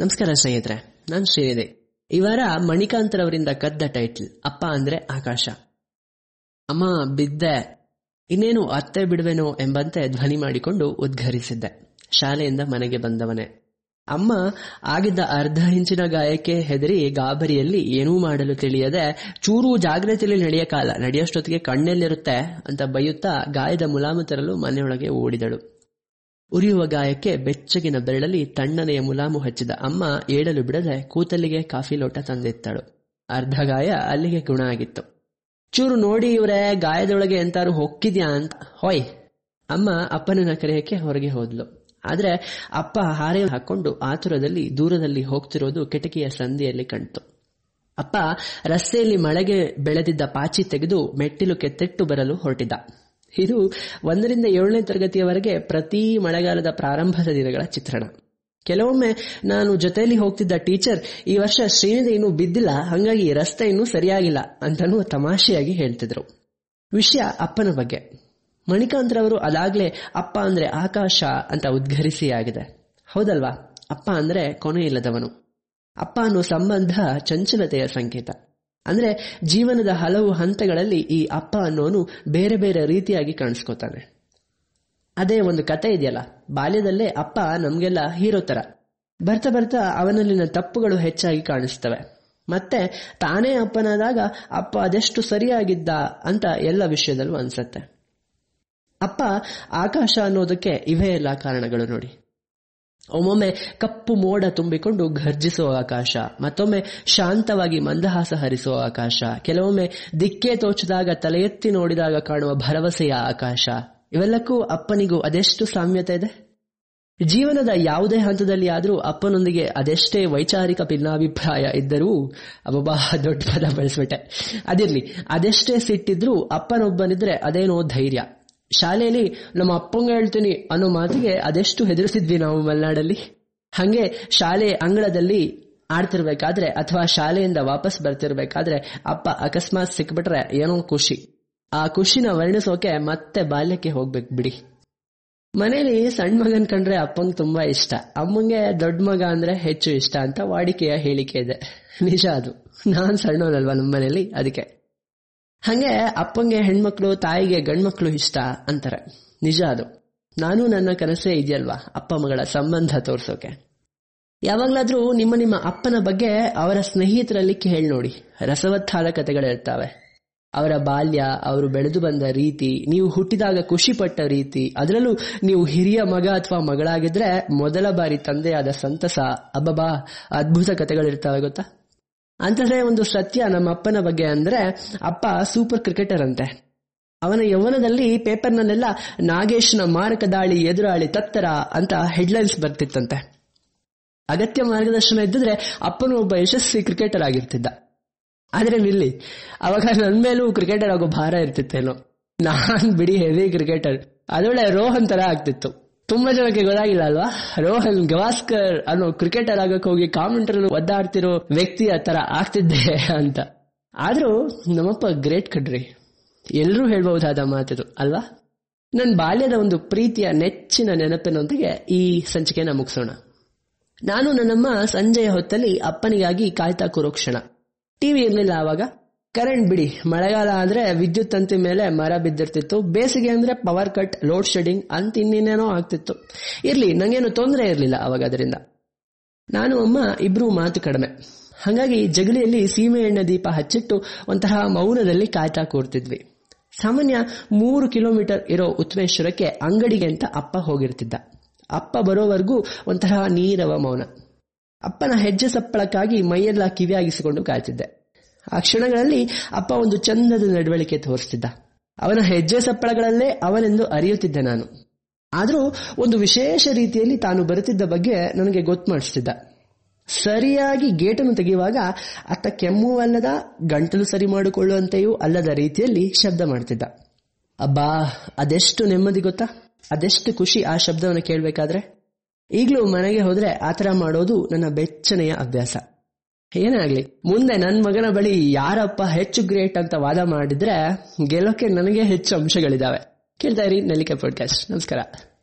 ನಮಸ್ಕಾರ ಸ್ನೇಹಿತರೆ, ನಾನು ಶ್ರೀನಿಧಿ. ಈ ವಾರ ಮಣಿಕಾಂತರವರಿಂದ ಕದ್ದ ಟೈಟ್ಲ್ ಅಪ್ಪ ಅಂದ್ರೆ ಆಕಾಶ. ಅಮ್ಮ ಬಿದ್ದೆ, ಇನ್ನೇನು ಅತ್ತೆ ಬಿಡುವೆನೋ ಎಂಬಂತೆ ಧ್ವನಿ ಮಾಡಿಕೊಂಡು ಉದ್ಘರಿಸಿದ್ದೆ ಶಾಲೆಯಿಂದ ಮನೆಗೆ ಬಂದವನೇ. ಅಮ್ಮ ಆಗಿದ್ದ ಅರ್ಧ ಇಂಚಿನ ಗಾಯಕ್ಕೆ ಹೆದರಿ ಗಾಬರಿಯಲ್ಲಿ ಏನೂ ಮಾಡಲು ತಿಳಿಯದೆ, ಚೂರು ಜಾಗ್ರತೆಯಲ್ಲಿ ನಡೆಯ ಕಾಲ, ನಡೆಯೋಷ್ಟೊತ್ತಿಗೆ ಕಣ್ಣೆಲ್ಲಿರುತ್ತೆ ಅಂತ ಬೈಯುತ್ತಾ ಗಾಯದ ಮುಲಾಮು ತರಲು ಮನೆಯೊಳಗೆ ಓಡಿದಳು. ಉರಿಯುವ ಗಾಯಕ್ಕೆ ಬೆಚ್ಚಗಿನ ಬೆರಳಲ್ಲಿ ತಣ್ಣನೆಯ ಮುಲಾಮು ಹಚ್ಚಿದ ಅಮ್ಮ ಏಳಲು ಬಿಡದೆ ಕೂತಲ್ಲಿಗೆ ಕಾಫಿ ಲೋಟ ತಂದಿತ್ತಳು. ಅರ್ಧ ಗಾಯ ಅಲ್ಲಿಗೆ ಗುಣ ಆಗಿತ್ತು. ಚೂರು ನೋಡಿ ಇವ್ರೆ, ಗಾಯದೊಳಗೆ ಎಂತಾರು ಹೊಕ್ಕಿದ್ಯಾ ಅಂತ. ಹೊಯ್. ಅಮ್ಮ ಅಪ್ಪನನ್ನ ಕರೆಯಕ್ಕೆ ಹೊರಗೆ ಹೋದ್ಲು. ಆದ್ರೆ ಅಪ್ಪ ಹಾರೆ ಹಾಕೊಂಡು ಆತುರದಲ್ಲಿ ದೂರದಲ್ಲಿ ಹೋಗ್ತಿರೋದು ಕಿಟಕಿಯ ಸಂದಿಯಲ್ಲಿ ಕಣ್ತು ಅಪ್ಪ ರಸ್ತೆಯಲ್ಲಿ ಮಳೆಗೆ ಬೆಳೆದಿದ್ದ ಪಾಚಿ ತೆಗೆದು ಮೆಟ್ಟಿಲು ಕೆತ್ತೆಟ್ಟು ಬರಲು ಹೊರಟಿದ್ದ. ಇದು ಒಂದರಿಂದ ಏಳನೇ ತರಗತಿಯವರೆಗೆ ಪ್ರತಿ ಮಳೆಗಾಲದ ಪ್ರಾರಂಭದ ದಿನಗಳ ಚಿತ್ರಣ. ಕೆಲವೊಮ್ಮೆ ನಾನು ಜೊತೆಯಲ್ಲಿ ಹೋಗ್ತಿದ್ದ ಟೀಚರ್, ಈ ವರ್ಷ ಶ್ರೀನಿಧಿ ಇನ್ನೂ ಬಿದ್ದಿಲ್ಲ, ಹಂಗಾಗಿ ರಸ್ತೆ ಇನ್ನೂ ಸರಿಯಾಗಿಲ್ಲ ಅಂತಾನು ತಮಾಷೆಯಾಗಿ ಹೇಳ್ತಿದ್ರು. ವಿಷಯ ಅಪ್ಪನ ಬಗ್ಗೆ. ಮಣಿಕಾಂತ್ರವರು ಅದಾಗ್ಲೇ ಅಪ್ಪ ಅಂದ್ರೆ ಆಕಾಶ ಅಂತ ಉದ್ಘರಿಸಿ ಆಗಿದೆ ಹೌದಲ್ವಾ? ಅಪ್ಪ ಅಂದ್ರೆ ಕೊನೆಯಿಲ್ಲದವನು ಅಪ್ಪ ಅನ್ನೋ ಸಂಬಂಧ ಚಂಚಲತೆಯ ಸಂಕೇತ. ಅಂದ್ರೆ ಜೀವನದ ಹಲವು ಹಂತಗಳಲ್ಲಿ ಈ ಅಪ್ಪ ಅನ್ನೋನು ಬೇರೆ ಬೇರೆ ರೀತಿಯಾಗಿ ಕಾಣಿಸ್ಕೋತಾನೆ. ಅದೇ ಒಂದು ಕತೆ ಇದೆಯಲ್ಲ, ಬಾಲ್ಯದಲ್ಲೇ ಅಪ್ಪ ನಮ್ಗೆಲ್ಲ ಹೀರೋ ತರ. ಬರ್ತಾ ಬರ್ತಾ ಅವನಲ್ಲಿನ ತಪ್ಪುಗಳು ಹೆಚ್ಚಾಗಿ ಕಾಣಿಸ್ತವೆ. ಮತ್ತೆ ತಾನೇ ಅಪ್ಪನಾದಾಗ ಅಪ್ಪ ಅದೆಷ್ಟು ಸರಿಯಾಗಿದ್ದ ಅಂತ ಎಲ್ಲ ವಿಷಯದಲ್ಲೂ ಅನ್ಸತ್ತೆ. ಅಪ್ಪ ಆಕಾಶ ಅನ್ನೋದಕ್ಕೆ ಇವೇ ಎಲ್ಲ ಕಾರಣಗಳು ನೋಡಿ. ಒಮ್ಮೊಮ್ಮೆ ಕಪ್ಪು ಮೋಡ ತುಂಬಿಕೊಂಡು ಘರ್ಜಿಸುವ ಆಕಾಶ, ಮತ್ತೊಮ್ಮೆ ಶಾಂತವಾಗಿ ಮಂದಹಾಸ ಹರಿಸುವ ಆಕಾಶ, ಕೆಲವೊಮ್ಮೆ ದಿಕ್ಕೇ ತೋಚಿದಾಗ ತಲೆ ಎತ್ತಿ ನೋಡಿದಾಗ ಕಾಣುವ ಭರವಸೆಯ ಆಕಾಶ. ಇವೆಲ್ಲಕ್ಕೂ ಅಪ್ಪನಿಗೂ ಅದೆಷ್ಟು ಸಾಮ್ಯತೆ ಇದೆ? ಜೀವನದ ಯಾವುದೇ ಹಂತದಲ್ಲಿ ಆದರೂ ಅಪ್ಪನೊಂದಿಗೆ ಅದೆಷ್ಟೇ ವೈಚಾರಿಕ ಭಿನ್ನಾಭಿಪ್ರಾಯ ಇದ್ದರೂ ಅಬ್ಬಾ ದೊಡ್ಡ ಪದ ಬಳಸ್ಬಿಟ್ಟೆ. ಅದಿರ್ಲಿ, ಅದೆಷ್ಟೇ ಸಿಟ್ಟಿದ್ರೂ ಅಪ್ಪನೊಬ್ಬನಿದ್ರೆ ಅದೇನೋ ಧೈರ್ಯ. ಶಾಲೆಯಲ್ಲಿ ನಮ್ಮ ಅಪ್ಪಂಗ ಹೇಳ್ತೀನಿ ಅನ್ನೋ ಮಾತಿಗೆ ಅದೆಷ್ಟು ಹೆದರಿಸಿದ್ವಿ ನಾವು ಮಲೆನಾಡಲ್ಲಿ. ಹಂಗೆ ಶಾಲೆ ಅಂಗಳದಲ್ಲಿ ಆಡ್ತಿರ್ಬೇಕಾದ್ರೆ ಅಥವಾ ಶಾಲೆಯಿಂದ ವಾಪಸ್ ಬರ್ತಿರ್ಬೇಕಾದ್ರೆ ಅಪ್ಪ ಅಕಸ್ಮಾತ್ ಸಿಕ್ಬಿಟ್ರೆ ಏನೋ ಖುಷಿ. ಆ ಖುಷಿನ ವರ್ಣಿಸೋಕೆ ಮತ್ತೆ ಬಾಲ್ಯಕ್ಕೆ ಹೋಗ್ಬೇಕು ಬಿಡಿ. ಮನೇಲಿ ಸಣ್ಣ ಮಗನ್ ಕಂಡ್ರೆ ಅಪ್ಪಂಗ್ ತುಂಬಾ ಇಷ್ಟ. ಅಮ್ಮಂಗೆ ದೊಡ್ಡ ಮಗ ಅಂದ್ರೆ ಹೆಚ್ಚು ಇಷ್ಟ ಅಂತ ವಾಡಿಕೆಯ ಹೇಳಿಕೆ ಇದೆ. ನಿಜ ಅದು. ನಾನ್ ಸಣ್ಣವನಲ್ವಾ ನಮ್ಮ ಮನೇಲಿ ಅದಕ್ಕೆ. ಹಂಗೆ ಅಪ್ಪಂಗೆ ಹೆಣ್ಮಕ್ಳು, ತಾಯಿಗೆ ಗಂಡ್ಮಕ್ಳು ಇಷ್ಟ ಅಂತಾರೆ. ನಿಜ ಅದು. ನಾನು ನನ್ನ ಕನಸೇ ಇದೆಯಲ್ವಾ ಅಪ್ಪ ಮಗಳ ಸಂಬಂಧ ತೋರ್ಸೋಕೆ? ಯಾವಾಗ್ಲಾದ್ರೂ ನಿಮ್ಮ ನಿಮ್ಮ ಅಪ್ಪನ ಬಗ್ಗೆ ಅವರ ಸ್ನೇಹಿತರಲ್ಲಿ ಕೇಳಿ ನೋಡಿ. ರಸವತ್ತಾದ ಕಥೆಗಳಿರ್ತಾವೆ ಅವರ ಬಾಲ್ಯ, ಅವರು ಬೆಳೆದು ಬಂದ ರೀತಿ, ನೀವು ಹುಟ್ಟಿದಾಗ ಖುಷಿ ಪಟ್ಟ ರೀತಿ, ಅದರಲ್ಲೂ ನೀವು ಹಿರಿಯ ಮಗ ಅಥವಾ ಮಗಳಾಗಿದ್ರೆ ಮೊದಲ ಬಾರಿ ತಂದೆಯಾದ ಸಂತಸ. ಅಬ್ಬಬಾ ಅದ್ಭುತ ಕಥೆಗಳಿರ್ತಾವೆ ಗೊತ್ತಾ? ಅಂತಂದ್ರೆ ಒಂದು ಸತ್ಯ ನಮ್ಮ ಅಪ್ಪನ ಬಗ್ಗೆ ಅಂದ್ರೆ ಅಪ್ಪ ಸೂಪರ್ ಕ್ರಿಕೆಟರ್ ಅಂತೆ. ಅವನ ಯೌವನದಲ್ಲಿ ಪೇಪರ್ನಲ್ಲೆಲ್ಲ ನಾಗೇಶ್ನ ಮಾರಕ ದಾಳಿ, ಎದುರಾಳಿ, ತತ್ತರ ಅಂತ ಹೆಡ್ಲೈನ್ಸ್ ಬರ್ತಿತ್ತಂತೆ. ಅಗತ್ಯ ಮಾರ್ಗದರ್ಶನ ಇದ್ದಿದ್ರೆ ಅಪ್ಪನು ಒಬ್ಬ ಯಶಸ್ವಿ ಕ್ರಿಕೆಟರ್ ಆಗಿರ್ತಿದ್ದ. ಆದ್ರೆ ನಿಲ್ಲಿ, ಅವಾಗ ನನ್ ಮೇಲೂ ಕ್ರಿಕೆಟರ್ ಆಗೋ ಭಾರ ಇರ್ತಿತ್ತೇನೋ. ನಾನ್ ಬಿಡಿ ಹೆವಿ ಕ್ರಿಕೆಟರ್. ಅದೊಳ್ಳೆ ರೋಹನ್ ತರ ಆಗ್ತಿತ್ತು. ತುಂಬಾ ಜನಕ್ಕೆ ಗೊತ್ತಾಗಿಲ್ಲ ಅಲ್ವಾ? ರೋಹನ್, ಗವಾಸ್ಕರ್ ಅನ್ನೋ ಕ್ರಿಕೆಟರ್ ಆಗಕ್ಕೆ ಹೋಗಿ ಕಾಮೆಂಟರ್ ಒದ್ದಾಡ್ತಿರೋ ವ್ಯಕ್ತಿಯ ತರ ಆಗ್ತಿದ್ದೆ ಅಂತ. ಆದ್ರೂ ನಮ್ಮಪ್ಪ ಗ್ರೇಟ್ ಕಡ್ರಿ ಎಲ್ಲರೂ ಹೇಳ್ಬಹುದಾದ ಮಾತಿದು, ಅಲ್ವಾ? ನನ್ನ ಬಾಲ್ಯದ ಒಂದು ಪ್ರೀತಿಯ ನೆಚ್ಚಿನ ನೆನಪಿನೊಂದಿಗೆ ಈ ಸಂಚಿಕೆನ ಮುಗಿಸೋಣ. ನಾನು ನನ್ನಮ್ಮ ಸಂಜೆಯ ಹೊತ್ತಲ್ಲಿ ಅಪ್ಪನಿಗಾಗಿ ಕಾಯ್ತಾ ಕೂರೋ ಕ್ಷಣ ಟಿವಿ ಇರಲಿಲ್ಲ ಆವಾಗ? ಕರೆಂಟ್ ಬಿಡಿ. ಮಳೆಗಾಲ ಅಂದ್ರೆ ವಿದ್ಯುತ್ ತಂತಿ ಮೇಲೆ ಮರ ಬಿದ್ದಿರ್ತಿತ್ತು. ಬೇಸಿಗೆ ಅಂದ್ರೆ ಪವರ್ ಕಟ್ ಲೋಡ್ ಶೆಡಿಂಗ್ ಅಂತ ಇನ್ನೇನೇನೋ ಆಗ್ತಿತ್ತು. ಇರ್ಲಿ, ನಂಗೇನು ತೊಂದರೆ ಇರಲಿಲ್ಲ ಅವಾಗ ಅದರಿಂದ ನಾನು ಅಮ್ಮ ಇಬ್ರು ಮಾತು ಕಡಿಮೆ. ಹಾಗಾಗಿ ಜಗಲಿಯಲ್ಲಿ ಸೀಮೆ ಎಣ್ಣೆ ದೀಪ ಹಚ್ಚಿಟ್ಟು ಒಂತಹ ಮೌನದಲ್ಲಿ ಕಾಯ್ತಾ ಕೂರ್ತಿದ್ವಿ. ಸಾಮಾನ್ಯ ಮೂರು ಕಿಲೋಮೀಟರ್ ಇರೋ ಉತ್ಮೇಶ್ವರಕ್ಕೆ ಅಂಗಡಿಗೆ ಅಂತ ಅಪ್ಪ ಹೋಗಿರ್ತಿದ್ದ. ಅಪ್ಪ ಬರೋವರೆಗೂ ಒಂತಹ ನೀರವ ಮೌನ. ಅಪ್ಪನ ಹೆಜ್ಜೆ ಸಪ್ಪಳಕ್ಕಾಗಿ ಮೈಯೆಲ್ಲ ಕಿವಿಯಾಗಿಸಿಕೊಂಡು ಕಾಯ್ತಿದ್ದೆ. ಆ ಕ್ಷಣಗಳಲ್ಲಿ ಅಪ್ಪ ಒಂದು ಚಂದದ ನಡವಳಿಕೆ ತೋರಿಸ್ತಿದ್ದ ಅವನ ಹೆಜ್ಜೆ ಸಪ್ಪಳಗಳಲ್ಲೇ ಅವನೆಂದು ಅರಿಯುತ್ತಿದ್ದೆ ನಾನು. ಆದರೂ ಒಂದು ವಿಶೇಷ ರೀತಿಯಲ್ಲಿ ತಾನು ಬರುತ್ತಿದ್ದ ಬಗ್ಗೆ ನನಗೆ ಗೊತ್ತು ಮಾಡಿಸ್ತಿದ್ದ ಸರಿಯಾಗಿ ಗೇಟನ್ನು ತೆಗೆಯುವಾಗ ಅತ್ತ ಕೆಮ್ಮುವಲ್ಲದ ಗಂಟಲು ಸರಿ ಮಾಡಿಕೊಳ್ಳುವಂತೆಯೂ ಅಲ್ಲದ ರೀತಿಯಲ್ಲಿ ಶಬ್ದ ಮಾಡ್ತಿದ್ದ ಅಬ್ಬಾ, ಅದೆಷ್ಟು ನೆಮ್ಮದಿ ಗೊತ್ತಾ? ಅದೆಷ್ಟು ಖುಷಿ ಆ ಶಬ್ದವನ್ನು ಕೇಳಬೇಕಾದ್ರೆ? ಈಗಲೂ ಮನೆಗೆ ಹೋದ್ರೆ ಆತರ ಮಾಡೋದು ನನ್ನ ಬೆಚ್ಚನೆಯ ಅಭ್ಯಾಸ. ಏನೇ ಆಗ್ಲಿ ಮುಂದೆ ನನ್ನ ಮಗನ ಬಳಿ ಯಾರಪ್ಪ ಹೆಚ್ಚು ಗ್ರೇಟ್ ಅಂತ ವಾದ ಮಾಡಿದ್ರೆ ಗೆಲ್ಲೋಕೆ ನನಗೆ ಹೆಚ್ಚು ಅಂಶಗಳಿದಾವೆ. ಕೇಳ್ತಾ ಇರಿ ನಲಿಕೆ ಪಾಡ್ಕಾಸ್ಟ್ ನಮಸ್ಕಾರ.